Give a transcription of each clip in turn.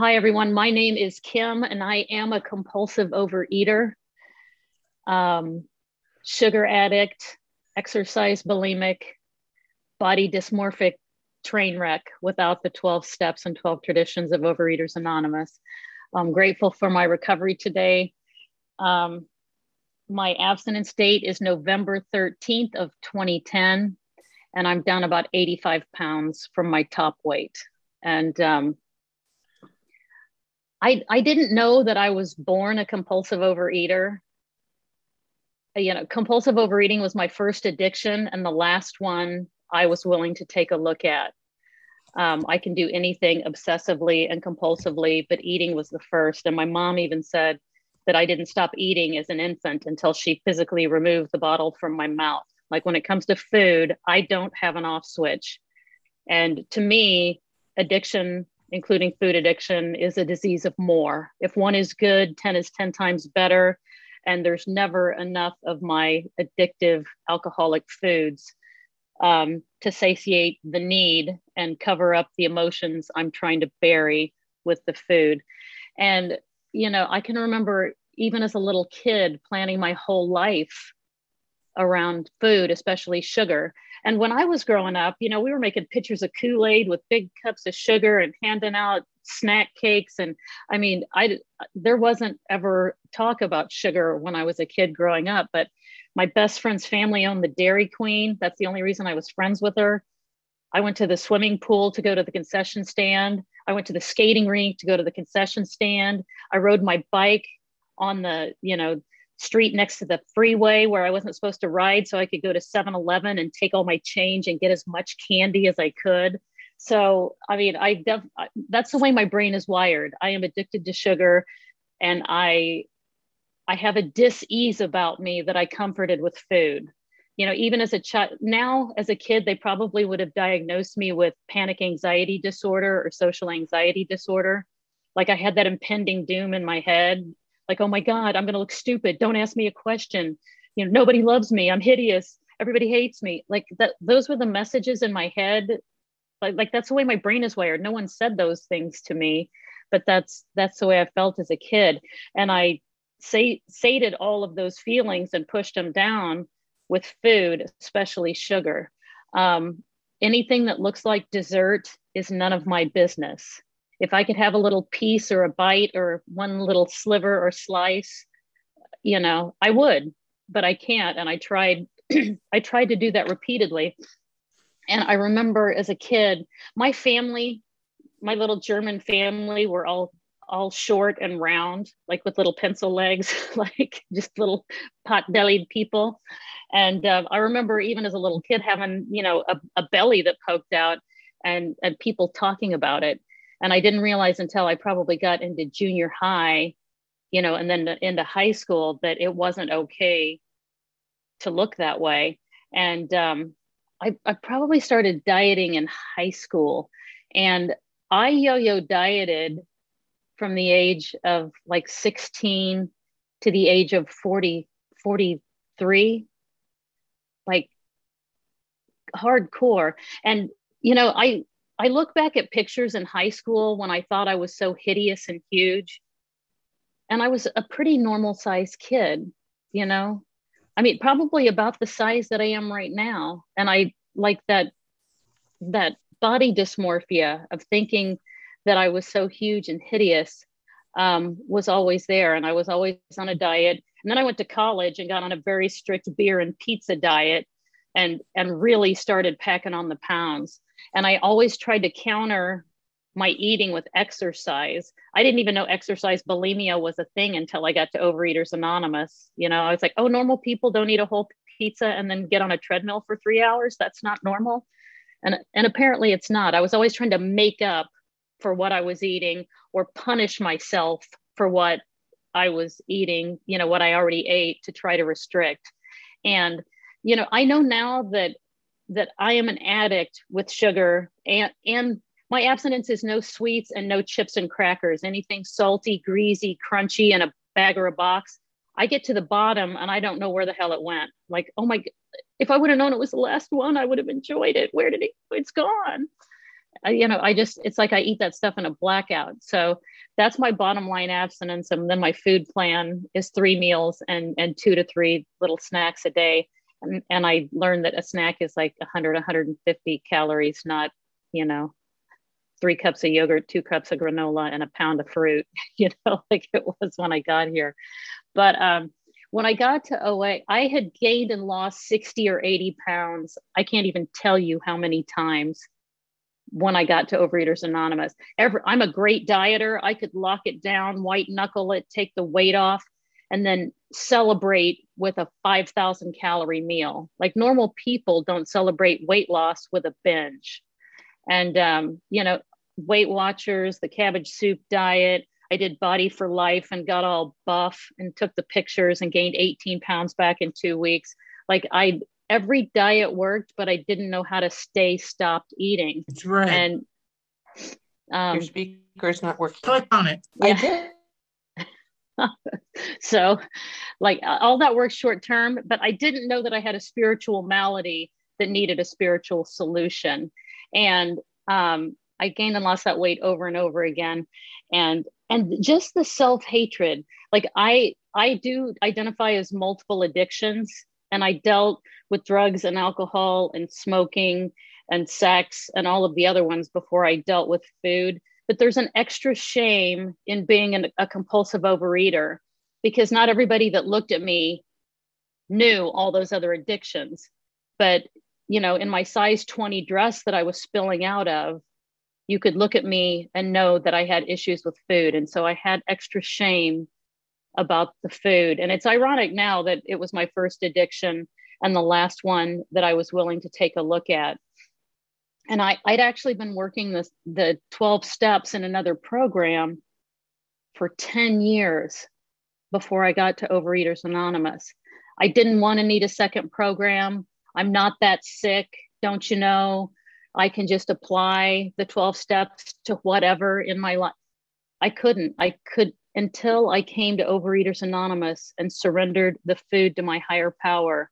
Hi, everyone. My name is Kim, and I am a compulsive overeater, um, sugar addict, exercise bulimic, body dysmorphic train wreck without the 12 steps and 12 traditions of Overeaters Anonymous. I'm grateful for my recovery today. Um, my abstinence date is November 13th of 2010, and I'm down about 85 pounds from my top weight. And um, I, I didn't know that I was born a compulsive overeater. You know, compulsive overeating was my first addiction and the last one I was willing to take a look at. Um, I can do anything obsessively and compulsively, but eating was the first. And my mom even said that I didn't stop eating as an infant until she physically removed the bottle from my mouth. Like when it comes to food, I don't have an off switch. And to me, addiction including food addiction, is a disease of more. If one is good, 10 is 10 times better. And there's never enough of my addictive alcoholic foods um, to satiate the need and cover up the emotions I'm trying to bury with the food. And, you know, I can remember even as a little kid planning my whole life around food, especially sugar. And when I was growing up, you know, we were making pitchers of Kool Aid with big cups of sugar and handing out snack cakes. And I mean, I there wasn't ever talk about sugar when I was a kid growing up. But my best friend's family owned the Dairy Queen. That's the only reason I was friends with her. I went to the swimming pool to go to the concession stand. I went to the skating rink to go to the concession stand. I rode my bike on the, you know, street next to the freeway where I wasn't supposed to ride so I could go to 7-Eleven and take all my change and get as much candy as I could. So, I mean, I def- that's the way my brain is wired. I am addicted to sugar and I I have a dis-ease about me that I comforted with food. You know, even as a child, now as a kid, they probably would have diagnosed me with panic anxiety disorder or social anxiety disorder. Like I had that impending doom in my head like, oh my God, I'm going to look stupid. Don't ask me a question. You know, nobody loves me. I'm hideous. Everybody hates me. Like that, those were the messages in my head. Like, like that's the way my brain is wired. No one said those things to me, but that's, that's the way I felt as a kid. And I say, sated all of those feelings and pushed them down with food, especially sugar. Um, anything that looks like dessert is none of my business if I could have a little piece or a bite or one little sliver or slice, you know, I would, but I can't. And I tried, I tried to do that repeatedly. And I remember as a kid, my family, my little German family were all all short and round, like with little pencil legs, like just little pot-bellied people. And uh, I remember even as a little kid having, you know, a, a belly that poked out, and and people talking about it and i didn't realize until i probably got into junior high you know and then into high school that it wasn't okay to look that way. And um, I, I probably started dieting in high school. And i yo-yo dieted from the age of like 16 to the age of 40 43 like hardcore. And you know i I look back at pictures in high school when I thought I was so hideous and huge. And I was a pretty normal sized kid, you know? I mean, probably about the size that I am right now. And I like that that body dysmorphia of thinking that I was so huge and hideous um, was always there. And I was always on a diet. And then I went to college and got on a very strict beer and pizza diet and and really started packing on the pounds and I always tried to counter my eating with exercise. I didn't even know exercise bulimia was a thing until I got to Overeaters Anonymous. You know, I was like, oh, normal people don't eat a whole pizza and then get on a treadmill for three hours. That's not normal. And, and apparently it's not. I was always trying to make up for what I was eating or punish myself for what I was eating, you know, what I already ate to try to restrict. And, you know, I know now that that I am an addict with sugar and, and my abstinence is no sweets and no chips and crackers, anything salty, greasy, crunchy in a bag or a box. I get to the bottom and I don't know where the hell it went. Like, oh my, if I would have known it was the last one, I would have enjoyed it. Where did it, it's gone. I, you know, I just, it's like I eat that stuff in a blackout. So that's my bottom line abstinence. And then my food plan is three meals and, and two to three little snacks a day. And, I learned that a snack is like 100, 150 calories, not, you know, three cups of yogurt, two cups of granola, and a pound of fruit, you know, like it was when I got here. But um, when I got to OA, I had gained and lost 60 or 80 pounds. I can't even tell you how many times when I got to Overeaters Anonymous. Every, I'm a great dieter. I could lock it down, white knuckle it, take the weight off, and then celebrate with a 5,000 calorie meal. Like normal people don't celebrate weight loss with a binge. And, um, you know, Weight Watchers, the cabbage soup diet, I did Body for Life and got all buff and took the pictures and gained 18 pounds back in two weeks. Like I, every diet worked, but I didn't know how to stay stopped eating. That's right. And um, your speaker's not working. Click on it. Yeah. I did. so like all that works short term but i didn't know that i had a spiritual malady that needed a spiritual solution. And um, i gained and lost that weight over and over again. And and just the self-hatred like i i do identify as multiple addictions and i dealt with drugs and alcohol and smoking and sex and all of the other ones before i dealt with food but there's an extra shame in being an, a compulsive overeater because not everybody that looked at me knew all those other addictions but you know in my size 20 dress that i was spilling out of you could look at me and know that I had issues with food. And so I had extra shame about the food. And it's ironic now that it was my first addiction and the last one that I was willing to take a look at. And I, I'd actually been working this, the 12 steps in another program for 10 years before I got to Overeaters Anonymous. I didn't want to need a second program. I'm not that sick, don't you know? I can just apply the 12 steps to whatever in my life. I couldn't. I could until I came to Overeaters Anonymous and surrendered the food to my higher power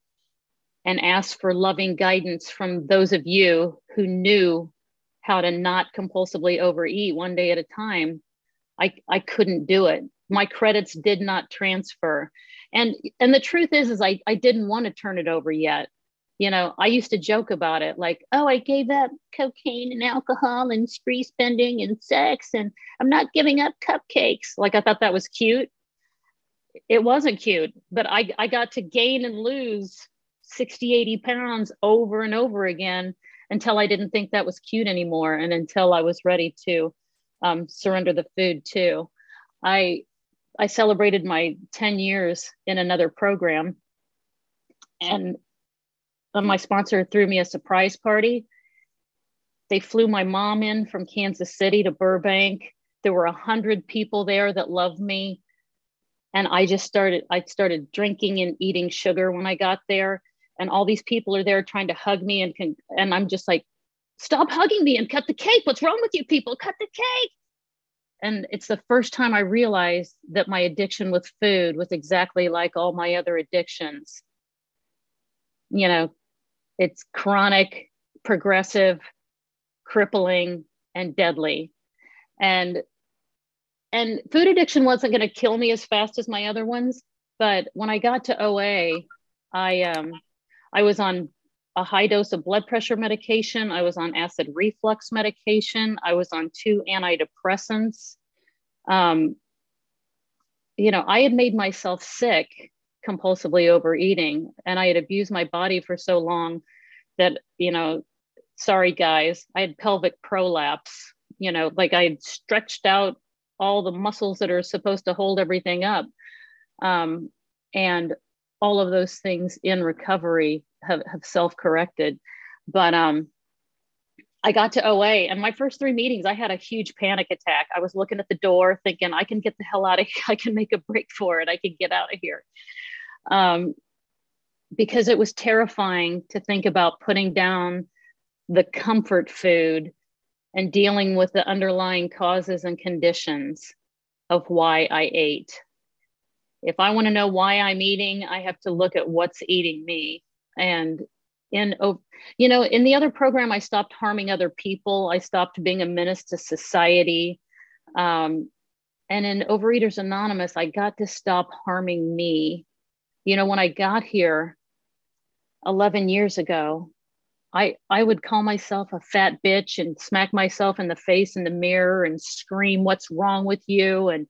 and asked for loving guidance from those of you who knew how to not compulsively overeat one day at a time. I, I couldn't do it. My credits did not transfer. And and the truth is, is I, I didn't want to turn it over yet you know, I used to joke about it like, oh, I gave up cocaine and alcohol and spree spending and sex, and I'm not giving up cupcakes. Like, I thought that was cute. It wasn't cute, but I, I got to gain and lose 60, 80 pounds over and over again until I didn't think that was cute anymore and until I was ready to um, surrender the food too. I, I celebrated my 10 years in another program and my sponsor threw me a surprise party. They flew my mom in from Kansas City to Burbank. There were a hundred people there that loved me. And I just started, I started drinking and eating sugar when I got there. And all these people are there trying to hug me and can, and I'm just like, stop hugging me and cut the cake. What's wrong with you people? Cut the cake. And it's the first time I realized that my addiction with food was exactly like all my other addictions. You know, it's chronic, progressive, crippling, and deadly. And and food addiction wasn't going to kill me as fast as my other ones, but when I got to OA, I um I was on a high dose of blood pressure medication. I was on acid reflux medication. I was on two antidepressants. Um, you know, I had made myself sick compulsively overeating and i had abused my body for so long that you know sorry guys i had pelvic prolapse you know like i had stretched out all the muscles that are supposed to hold everything up um, and all of those things in recovery have, have self-corrected but um, I got to OA and my first three meetings, I had a huge panic attack. I was looking at the door thinking, I can get the hell out of here. I can make a break for it. I can get out of here um, because it was terrifying to think about putting down the comfort food and dealing with the underlying causes and conditions of why I ate. If I want to know why I'm eating, I have to look at what's eating me. And in you know in the other program i stopped harming other people. I stopped being a menace to society. Um, and in overeaters anonymous i got to stop harming me. You know when i got here 11 years ago i i would call myself a fat bitch and smack myself in the face in the mirror and scream what's wrong with you? And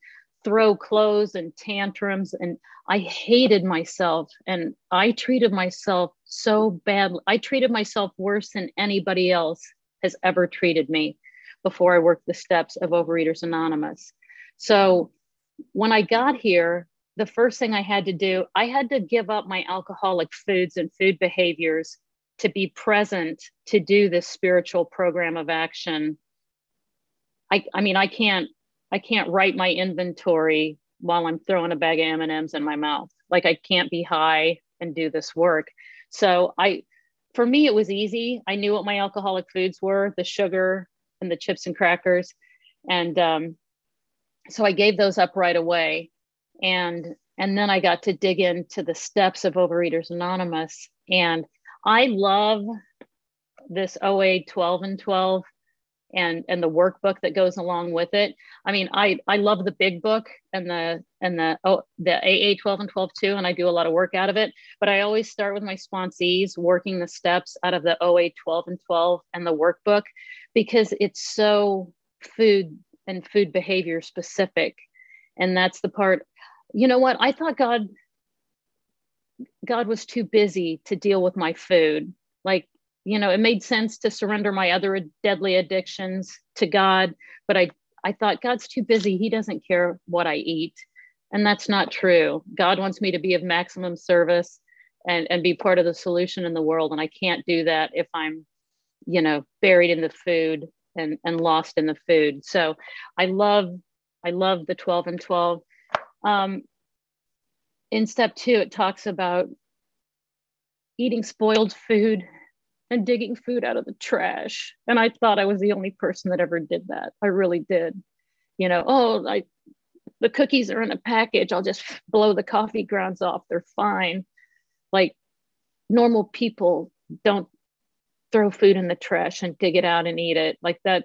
throw clothes and tantrums and i hated myself and i treated myself so badly i treated myself worse than anybody else has ever treated me before i worked the steps of overeaters anonymous. So when i got here the first thing i had to do i had to give up my alcoholic foods and food behaviors to be present to do this spiritual program of action. I i mean i can't I can't write my inventory while I'm throwing a bag of M&Ms in my mouth. Like I can't be high and do this work. So I for me it was easy. I knew what my alcoholic foods were, the sugar and the chips and crackers. And um, so I gave those up right away. And and then I got to dig into the steps of Overeaters Anonymous. And I love this OA 12 and 12 and and the workbook that goes along with it. I mean, I I love the big book and the and the oh the AA 12 and 12 too, and I do a lot of work out of it. But I always start with my sponsees working the steps out of the OA 12 and 12 and the workbook because it's so food and food behavior specific. And that's the part, you know what? I thought God God was too busy to deal with my food. Like you know, it made sense to surrender my other deadly addictions to God, but I I thought God's too busy. He doesn't care what I eat. And that's not true. God wants me to be of maximum service and, and be part of the solution in the world. And I can't do that if I'm, you know, buried in the food and, and lost in the food. So I love, I love the 12 and 12. Um, in step two, it talks about eating spoiled food and digging food out of the trash. And I thought I was the only person that ever did that. I really did. You know, oh, I the cookies are in a package. I'll just blow the coffee grounds off. They're fine. Like normal people don't throw food in the trash and dig it out and eat it. Like that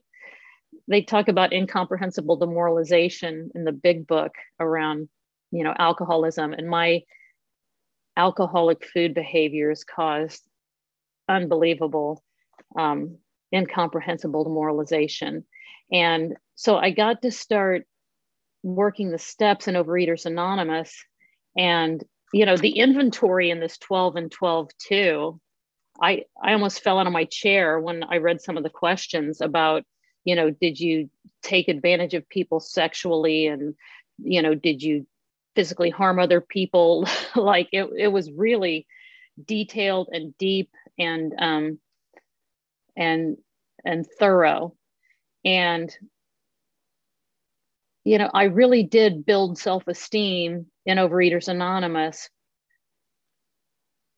they talk about incomprehensible demoralization in the big book around, you know, alcoholism and my alcoholic food behaviors caused unbelievable, um, incomprehensible demoralization. And so I got to start working the steps in Overeaters Anonymous. And, you know, the inventory in this 12 and 12 too, I, I almost fell out of my chair when I read some of the questions about, you know, did you take advantage of people sexually and, you know, did you physically harm other people? like it, it was really detailed and deep and um, and and thorough. And you know i really did build self-esteem in overeaters anonymous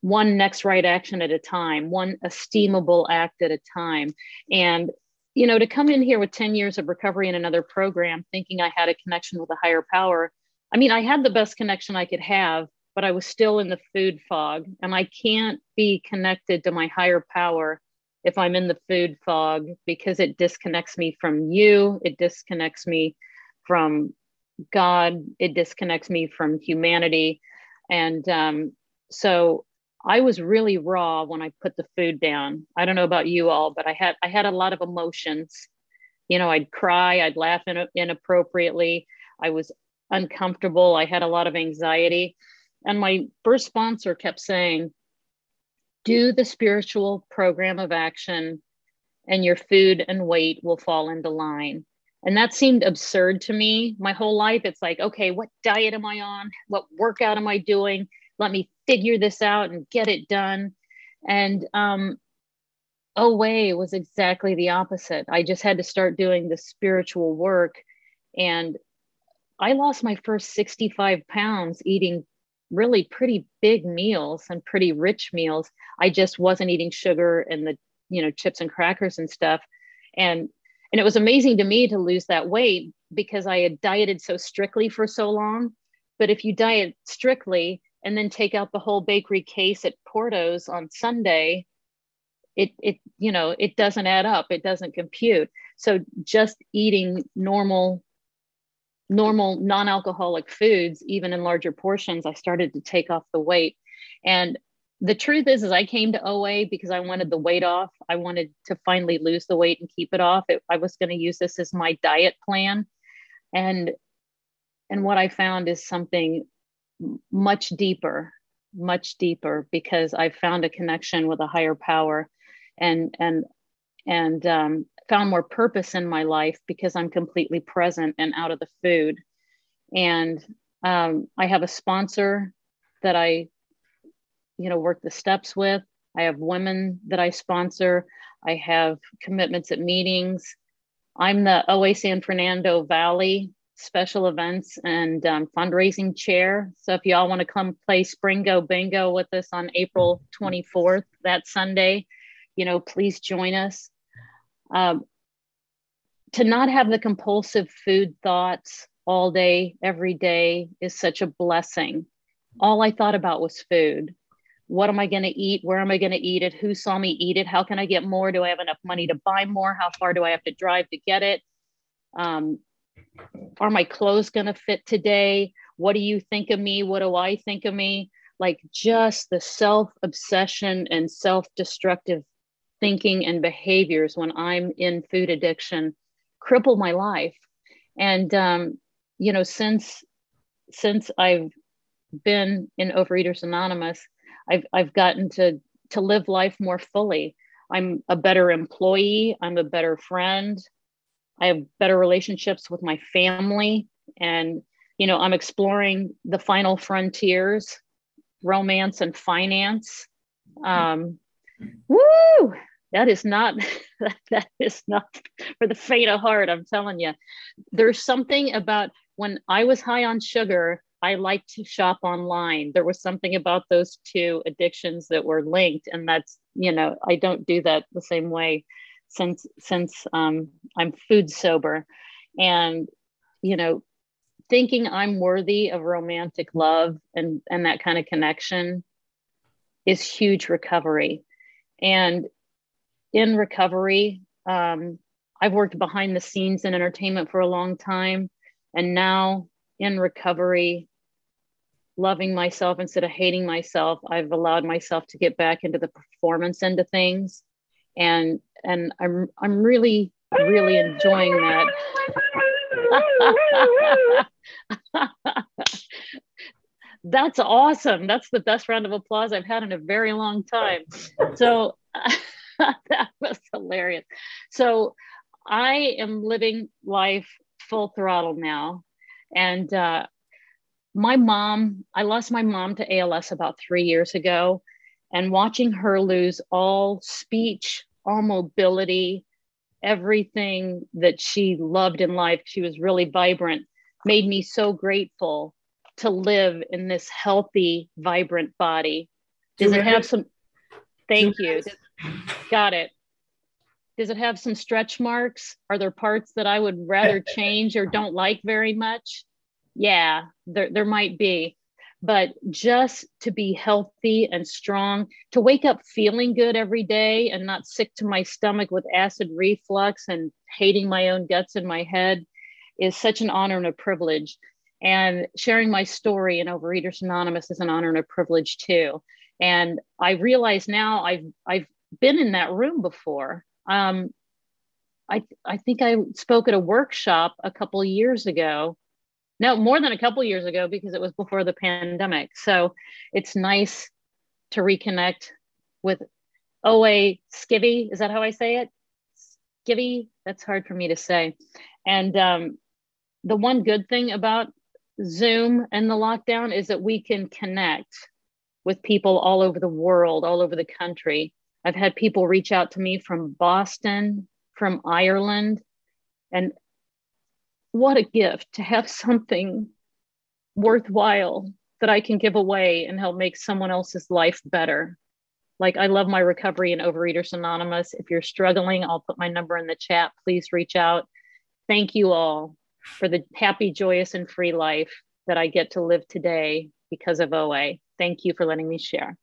one next right action at a time one esteemable act at a time. And you know to come in here with 10 years of recovery in another program thinking i had a connection with a higher power i mean i had the best connection i could have but I was still in the food fog. And I can't be connected to my higher power if I'm in the food fog because it disconnects me from you, it disconnects me from God, it disconnects me from humanity. And um, so I was really raw when I put the food down. I don't know about you all, but I had I had a lot of emotions. You know, I'd cry, I'd laugh in, inappropriately. I was uncomfortable. I had a lot of anxiety. And my first sponsor kept saying, do the spiritual program of action, and your food and weight will fall into line. And that seemed absurd to me. My whole life, it's like, okay, what diet am I on? What workout am I doing? Let me figure this out and get it done. And um, OA was exactly the opposite. I just had to start doing the spiritual work. And I lost my first 65 pounds eating really pretty big meals and pretty rich meals. I just wasn't eating sugar and the, you know, chips and crackers and stuff. And and it was amazing to me to lose that weight because I had dieted so strictly for so long. But if you diet strictly and then take out the whole bakery case at Porto's on Sunday, it it you know it doesn't add up it doesn't compute so just eating normal normal non-alcoholic foods even in larger portions i started to take off the weight. And the truth is is i came to oa because i wanted the weight off. I wanted to finally lose the weight and keep it off. It, i was going to use this as my diet plan. And and what i found is something much deeper much deeper because i found a connection with a higher power. And and and um, found more purpose in my life because i'm completely present and out of the food. And um, i have a sponsor that i you know work the steps with. I have women that i sponsor. I have commitments at meetings. I'm the oa san fernando valley special events and um, fundraising chair. So if y'all want to come play springo bingo with us on april 24th that sunday you know please join us um, to not have the compulsive food thoughts all day every day is such a blessing all i thought about was food what am I going to eat? Where am I going to eat it? Who saw me eat it? How can I get more? Do I have enough money to buy more? How far do I have to drive to get it? Um, are my clothes going to fit today? What do you think of me? What do I think of me? Like just the self obsession and self destructive thinking and behaviors when I'm in food addiction cripple my life. And, um, you know, since since I've been in Overeaters Anonymous, I've I've gotten to to live life more fully. I'm a better employee. I'm a better friend. I have better relationships with my family, and you know I'm exploring the final frontiers, romance and finance. Um, woo! That is not that is not for the faint of heart. I'm telling you, there's something about when I was high on sugar I like to shop online. There was something about those two addictions that were linked, and that's you know I don't do that the same way since since um, I'm food sober, and you know thinking I'm worthy of romantic love and and that kind of connection is huge recovery, and in recovery, um, I've worked behind the scenes in entertainment for a long time, and now in recovery loving myself instead of hating myself i've allowed myself to get back into the performance end of things. And and i'm i'm really really enjoying that that's awesome. That's the best round of applause i've had in a very long time. So that was hilarious. So i am living life full throttle now. And uh, my mom, I lost my mom to ALS about three years ago, and watching her lose all speech, all mobility, everything that she loved in life, she was really vibrant, made me so grateful to live in this healthy, vibrant body. Does it have some? Thank you. Got it. Does it have some stretch marks? Are there parts that I would rather change or don't like very much? yeah, there, there might be. But just to be healthy and strong, to wake up feeling good every day and not sick to my stomach with acid reflux and hating my own guts in my head is such an honor and a privilege. And sharing my story in Overeaters Anonymous is an honor and a privilege too. And I realize now I've I've been in that room before. Um, I I think I spoke at a workshop a couple years ago. No more than a couple years ago because it was before the pandemic. So it's nice to reconnect with oa skivvy. Is that how i say it? Skivvy? That's hard for me to say. And um, the one good thing about zoom and the lockdown is that we can connect with people all over the world all over the country i've had people reach out to me from boston from ireland and what a gift to have something worthwhile that I can give away and help make someone else's life better. Like, I love my recovery and Overeaters Anonymous. If you're struggling, I'll put my number in the chat. Please reach out. Thank you all for the happy, joyous, and free life that I get to live today because of OA. Thank you for letting me share.